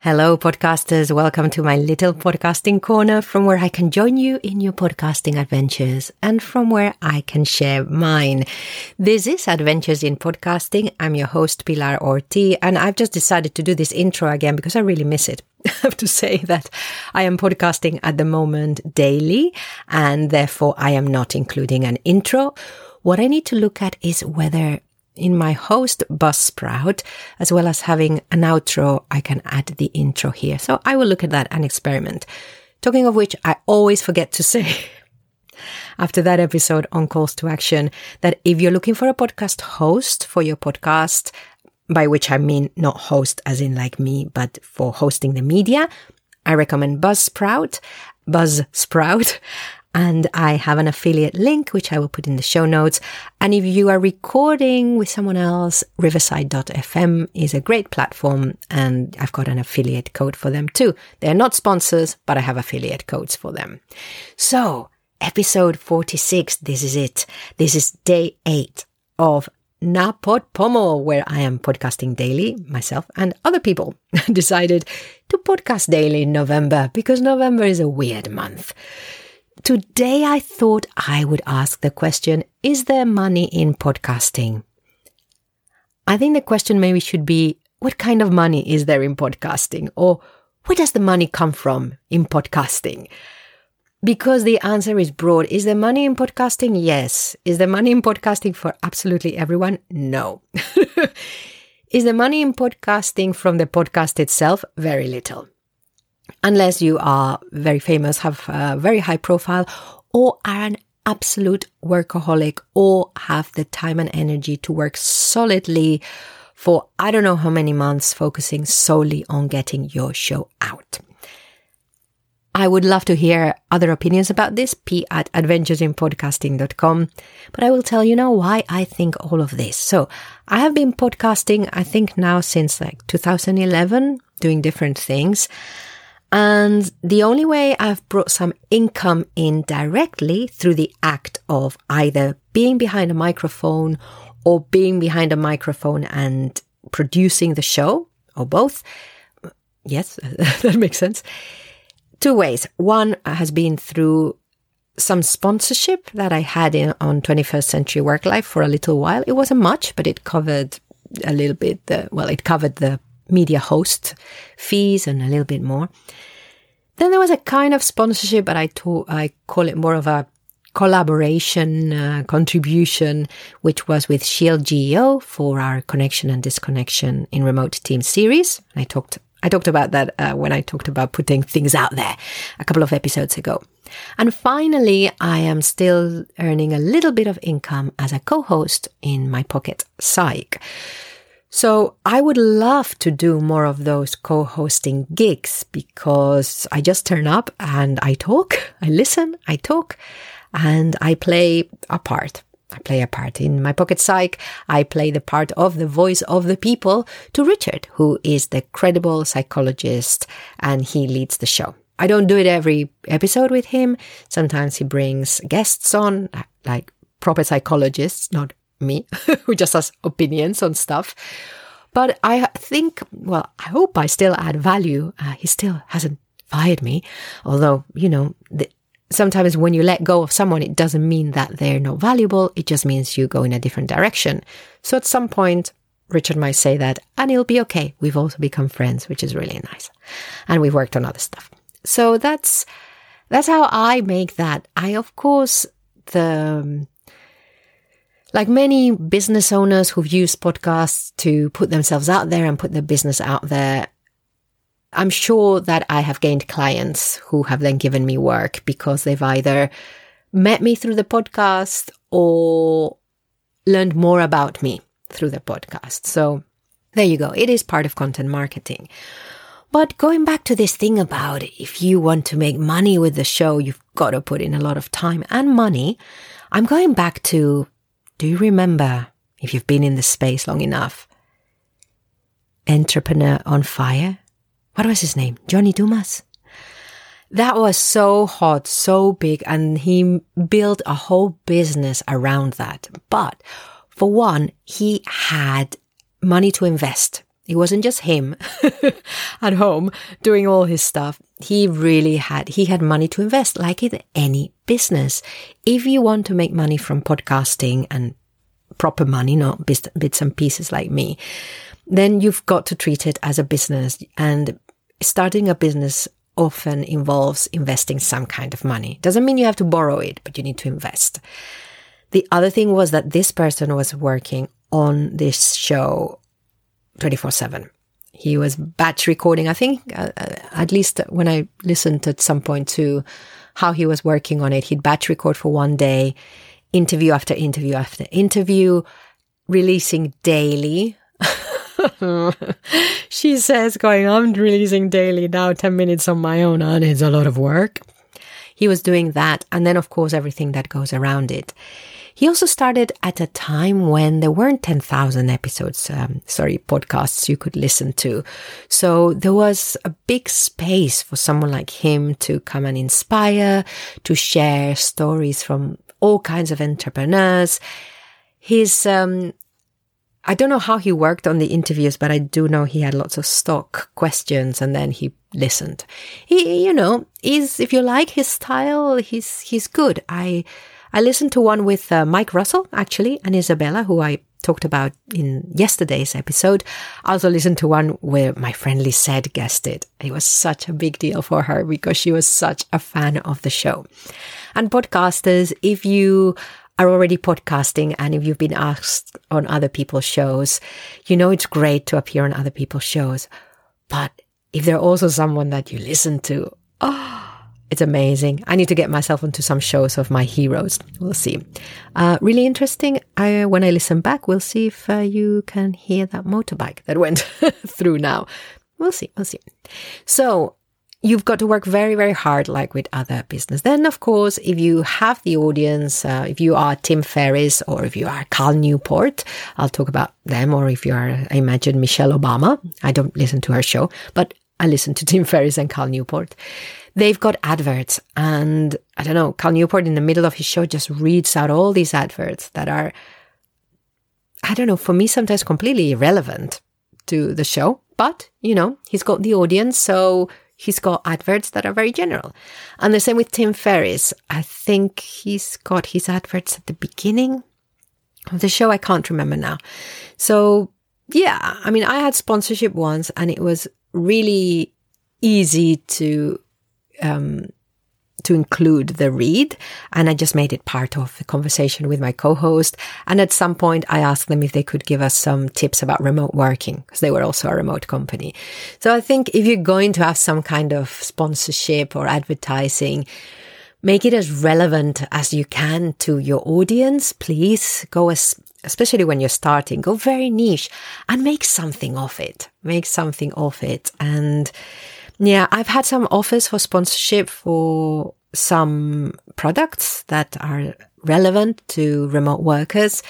Hello, podcasters. Welcome to my little podcasting corner from where I can join you in your podcasting adventures and from where I can share mine. This is Adventures in Podcasting. I'm your host, Pilar Orti, and I've just decided to do this intro again because I really miss it. I have to say that I am podcasting at the moment daily and therefore I am not including an intro. What I need to look at is whether in my host Buzzsprout, as well as having an outro, I can add the intro here. So I will look at that and experiment. Talking of which, I always forget to say after that episode on calls to action that if you're looking for a podcast host for your podcast, by which I mean not host as in like me, but for hosting the media, I recommend Buzzsprout, Buzzsprout. And I have an affiliate link, which I will put in the show notes. And if you are recording with someone else, riverside.fm is a great platform. And I've got an affiliate code for them too. They're not sponsors, but I have affiliate codes for them. So episode 46. This is it. This is day eight of Napod Pomo, where I am podcasting daily, myself and other people decided to podcast daily in November because November is a weird month. Today I thought I would ask the question Is there money in podcasting? I think the question maybe should be What kind of money is there in podcasting? Or where does the money come from in podcasting? Because the answer is broad. Is there money in podcasting? Yes. Is there money in podcasting for absolutely everyone? No. is the money in podcasting from the podcast itself? Very little unless you are very famous, have a very high profile, or are an absolute workaholic, or have the time and energy to work solidly for I don't know how many months, focusing solely on getting your show out. I would love to hear other opinions about this, p at adventuresinpodcasting.com. But I will tell you now why I think all of this. So I have been podcasting, I think now since like 2011, doing different things. And the only way I've brought some income in directly through the act of either being behind a microphone or being behind a microphone and producing the show or both. Yes, that makes sense. Two ways. One has been through some sponsorship that I had in, on 21st Century Work Life for a little while. It wasn't much, but it covered a little bit the, well, it covered the media host fees and a little bit more. Then there was a kind of sponsorship, but I, I call it more of a collaboration uh, contribution, which was with Shield GEO for our connection and disconnection in remote team series. I talked I talked about that uh, when I talked about putting things out there a couple of episodes ago. And finally, I am still earning a little bit of income as a co-host in my pocket psych. So I would love to do more of those co-hosting gigs because I just turn up and I talk, I listen, I talk, and I play a part. I play a part in my pocket psych. I play the part of the voice of the people to Richard, who is the credible psychologist and he leads the show. I don't do it every episode with him. Sometimes he brings guests on, like proper psychologists, not me, who just has opinions on stuff. But I think, well, I hope I still add value. Uh, he still hasn't fired me. Although, you know, the, sometimes when you let go of someone, it doesn't mean that they're not valuable. It just means you go in a different direction. So at some point, Richard might say that, and it'll be okay. We've also become friends, which is really nice. And we've worked on other stuff. So that's, that's how I make that. I, of course, the, like many business owners who've used podcasts to put themselves out there and put their business out there, I'm sure that I have gained clients who have then given me work because they've either met me through the podcast or learned more about me through the podcast. So there you go. It is part of content marketing. But going back to this thing about if you want to make money with the show, you've got to put in a lot of time and money. I'm going back to do you remember, if you've been in the space long enough, Entrepreneur on Fire? What was his name? John Lee Dumas? That was so hot, so big, and he built a whole business around that. But for one, he had money to invest It wasn't just him at home doing all his stuff. He really had, he had money to invest like in any business. If you want to make money from podcasting and proper money, not bits and pieces like me, then you've got to treat it as a business. And starting a business often involves investing some kind of money. Doesn't mean you have to borrow it, but you need to invest. The other thing was that this person was working on this show 24 7. He was batch recording. I think, uh, uh, at least when I listened at some point to how he was working on it, he'd batch record for one day, interview after interview after interview, releasing daily. she says, going, I'm releasing daily now, 10 minutes on my own, and it's a lot of work. He was doing that. And then, of course, everything that goes around it. He also started at a time when there weren't 10,000 episodes, um, sorry, podcasts you could listen to. So there was a big space for someone like him to come and inspire, to share stories from all kinds of entrepreneurs. His, um, I don't know how he worked on the interviews, but I do know he had lots of stock questions and then he listened. He, you know, is, if you like his style, he's, he's good. I, I listened to one with uh, Mike Russell, actually, and Isabella, who I talked about in yesterday's episode. I also listened to one where my friend Lisette guested. It It was such a big deal for her because she was such a fan of the show. And podcasters, if you are already podcasting and if you've been asked on other people's shows, you know it's great to appear on other people's shows. But if they're also someone that you listen to, oh, it's amazing. I need to get myself into some shows of my heroes. We'll see. Uh, really interesting. I, when I listen back, we'll see if uh, you can hear that motorbike that went through now. We'll see. We'll see. So you've got to work very, very hard, like with other business. Then, of course, if you have the audience, uh, if you are Tim Ferriss or if you are Cal Newport, I'll talk about them. Or if you are, I imagine Michelle Obama. I don't listen to her show, but I listen to Tim Ferriss and Cal Newport they've got adverts and I don't know, Cal Newport in the middle of his show just reads out all these adverts that are, I don't know, for me, sometimes completely irrelevant to the show. But, you know, he's got the audience. So he's got adverts that are very general. And the same with Tim Ferriss. I think he's got his adverts at the beginning of the show. I can't remember now. So yeah, I mean, I had sponsorship once and it was really easy to um, to include the read. And I just made it part of the conversation with my co-host. And at some point I asked them if they could give us some tips about remote working because they were also a remote company. So I think if you're going to have some kind of sponsorship or advertising, make it as relevant as you can to your audience. Please go as especially when you're starting, go very niche and make something of it. Make something of it. And yeah, I've had some offers for sponsorship for some products that are relevant to remote workers.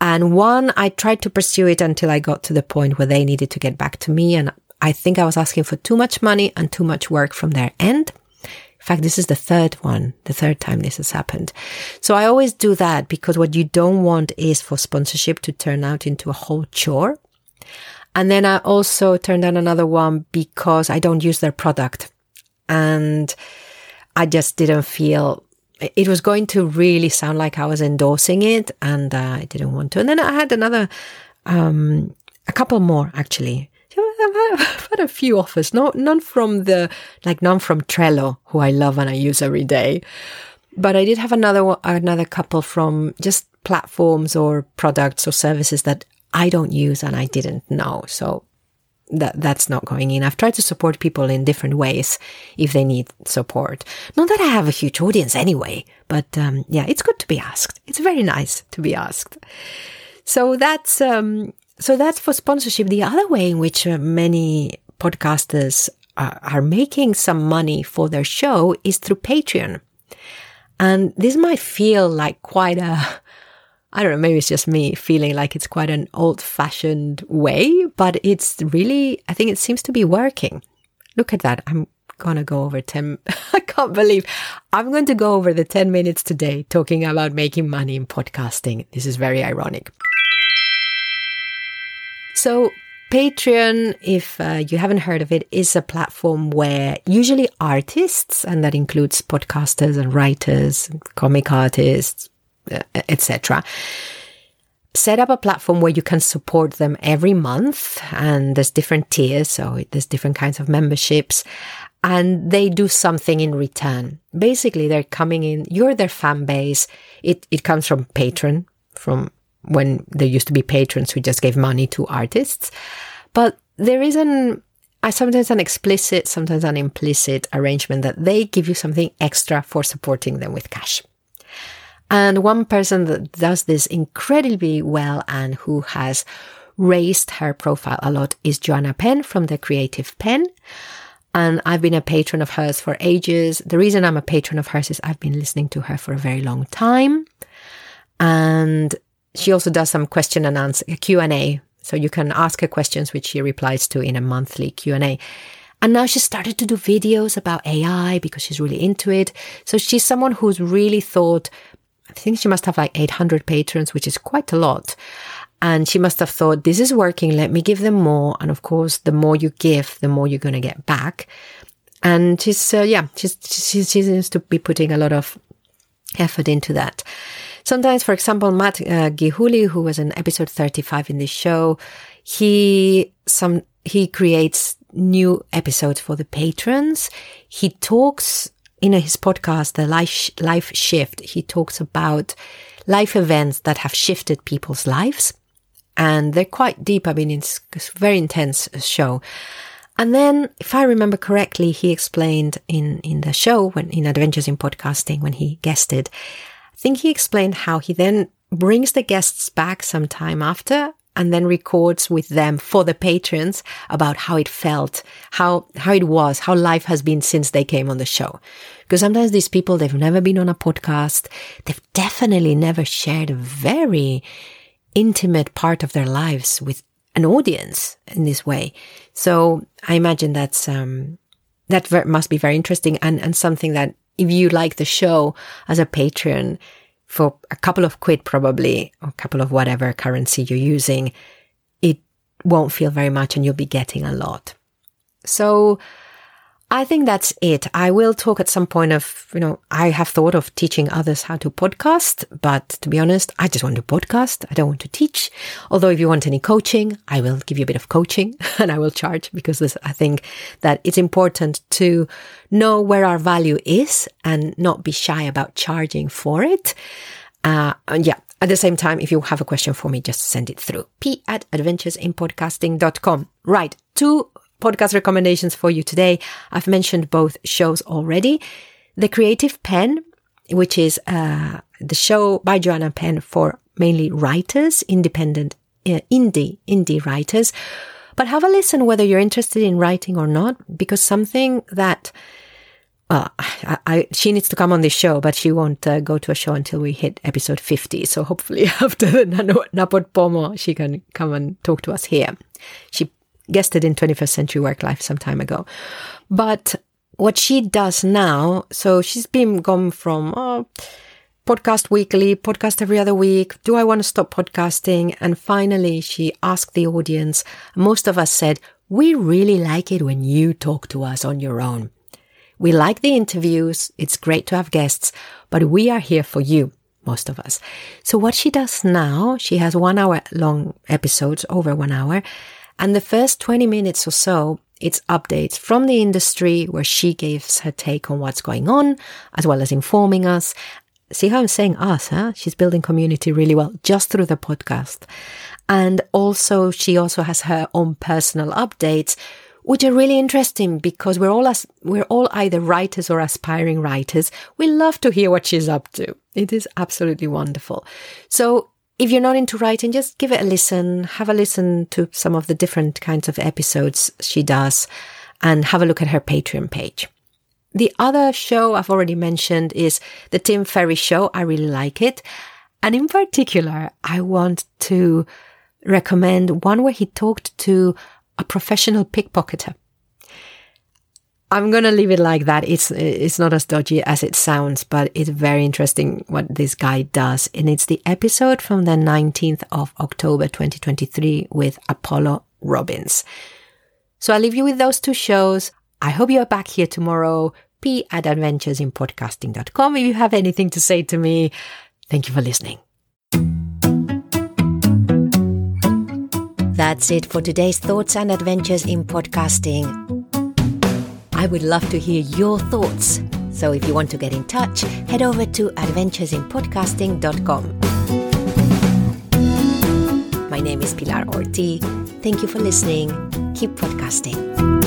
And one, I tried to pursue it until I got to the point where they needed to get back to me. And I think I was asking for too much money and too much work from their end. In fact, this is the third one, the third time this has happened. So I always do that because what you don't want is for sponsorship to turn out into a whole chore. And then I also turned down another one because I don't use their product. And I just didn't feel it was going to really sound like I was endorsing it and uh, I didn't want to. And then I had another, um, a couple more actually. I've had a few offers, no, none from the, like none from Trello, who I love and I use every day. But I did have another, another couple from just platforms or products or services that I don't use and I didn't know. So that that's not going in. I've tried to support people in different ways if they need support. Not that I have a huge audience anyway, but um, yeah, it's good to be asked. It's very nice to be asked. So that's um, so that's for sponsorship. The other way in which uh, many podcasters are, are making some money for their show is through Patreon. And this might feel like quite a I don't know, maybe it's just me feeling like it's quite an old fashioned way, but it's really, I think it seems to be working. Look at that. I'm going to go over 10. I can't believe I'm going to go over the 10 minutes today talking about making money in podcasting. This is very ironic. So Patreon, if uh, you haven't heard of it, is a platform where usually artists, and that includes podcasters and writers, comic artists, etc., set up a platform where you can support them every month. And there's different tiers, so there's different kinds of memberships. And they do something in return. Basically, they're coming in, you're their fan base. It, it comes from patron from when there used to be patrons who just gave money to artists. But there is an, I sometimes an explicit, sometimes an implicit arrangement that they give you something extra for supporting them with cash. And one person that does this incredibly well and who has raised her profile a lot is Joanna Penn from the Creative Penn. And I've been a patron of hers for ages. The reason I'm a patron of hers is I've been listening to her for a very long time. And she also does some question and answer Q&A. So you can ask her questions, which she replies to in a monthly Q&A. And now she's started to do videos about AI because she's really into it. So she's someone who's really thought, I think she must have like 800 patrons, which is quite a lot. And she must have thought, this is working. Let me give them more. And of course, the more you give, the more you're going to get back. And she's, uh, yeah, she's, she, she seems to be putting a lot of effort into that. Sometimes, for example, Matt uh, Gilhooly, who was in episode 35 in this show, he, some, he creates new episodes for the patrons. He talks in his podcast, The Life, Life Shift. He talks about life events that have shifted people's lives. And they're quite deep. I mean, it's a very intense show. And then, if I remember correctly, he explained in, in the show when in Adventures in Podcasting, when he guested, I think he explained how he then brings the guests back some time after and then records with them for the patrons about how it felt, how, how it was, how life has been since they came on the show. Because sometimes these people, they've never been on a podcast. They've definitely never shared a very intimate part of their lives with an audience in this way. So I imagine that's, um, that must be very interesting and, and something that if you like the show as a patron for a couple of quid, probably, or a couple of whatever currency you're using, it won't feel very much and you'll be getting a lot. So I think that's it. I will talk at some point of, you know, I have thought of teaching others how to podcast, but to be honest, I just want to podcast. I don't want to teach. Although if you want any coaching, I will give you a bit of coaching and I will charge because this, I think that it's important to know where our value is and not be shy about charging for it. Uh, and yeah, at the same time, if you have a question for me, just send it through p at adventuresinpodcasting.com. Right. Two podcast recommendations for you today. I've mentioned both shows already. The Creative Penn, which is uh, the show by Joanna Penn for mainly writers, independent uh, indie indie writers. But have a listen whether you're interested in writing or not, because something that well, I, I, she needs to come on this show, but she won't uh, go to a show until we hit episode 50. So hopefully after the Napod Pomo, she can come and talk to us here. She guested in 21st Century Work Life some time ago. But what she does now, so she's been gone from oh, podcast weekly, podcast every other week. Do I want to stop podcasting? And finally, she asked the audience. Most of us said, we really like it when you talk to us on your own. We like the interviews. It's great to have guests, but we are here for you most of us. So what she does now, she has one hour long episodes, over one hour, and the first 20 minutes or so, it's updates from the industry where she gives her take on what's going on, as well as informing us. See how I'm saying us, huh? She's building community really well just through the podcast. And also, she also has her own personal updates, which are really interesting because we're all as, we're all either writers or aspiring writers. We love to hear what she's up to. It is absolutely wonderful. So if you're not into writing, just give it a listen. Have a listen to some of the different kinds of episodes she does and have a look at her Patreon page. The other show I've already mentioned is the Tim Ferriss show. I really like it. And in particular, I want to recommend one where he talked to a professional pickpocketer. I'm gonna leave it like that. It's it's not as dodgy as it sounds, but it's very interesting what this guy does. And it's the episode from the 19th of October 2023 with Apollo Robbins. So I'll leave you with those two shows. I hope you're back here tomorrow. P at adventuresinpodcasting.com if you have anything to say to me. Thank you for listening. That's it for today's thoughts and adventures in podcasting. I would love to hear your thoughts. So if you want to get in touch, head over to adventuresinpodcasting.com. My name is Pilar Orti. Thank you for listening. Keep podcasting.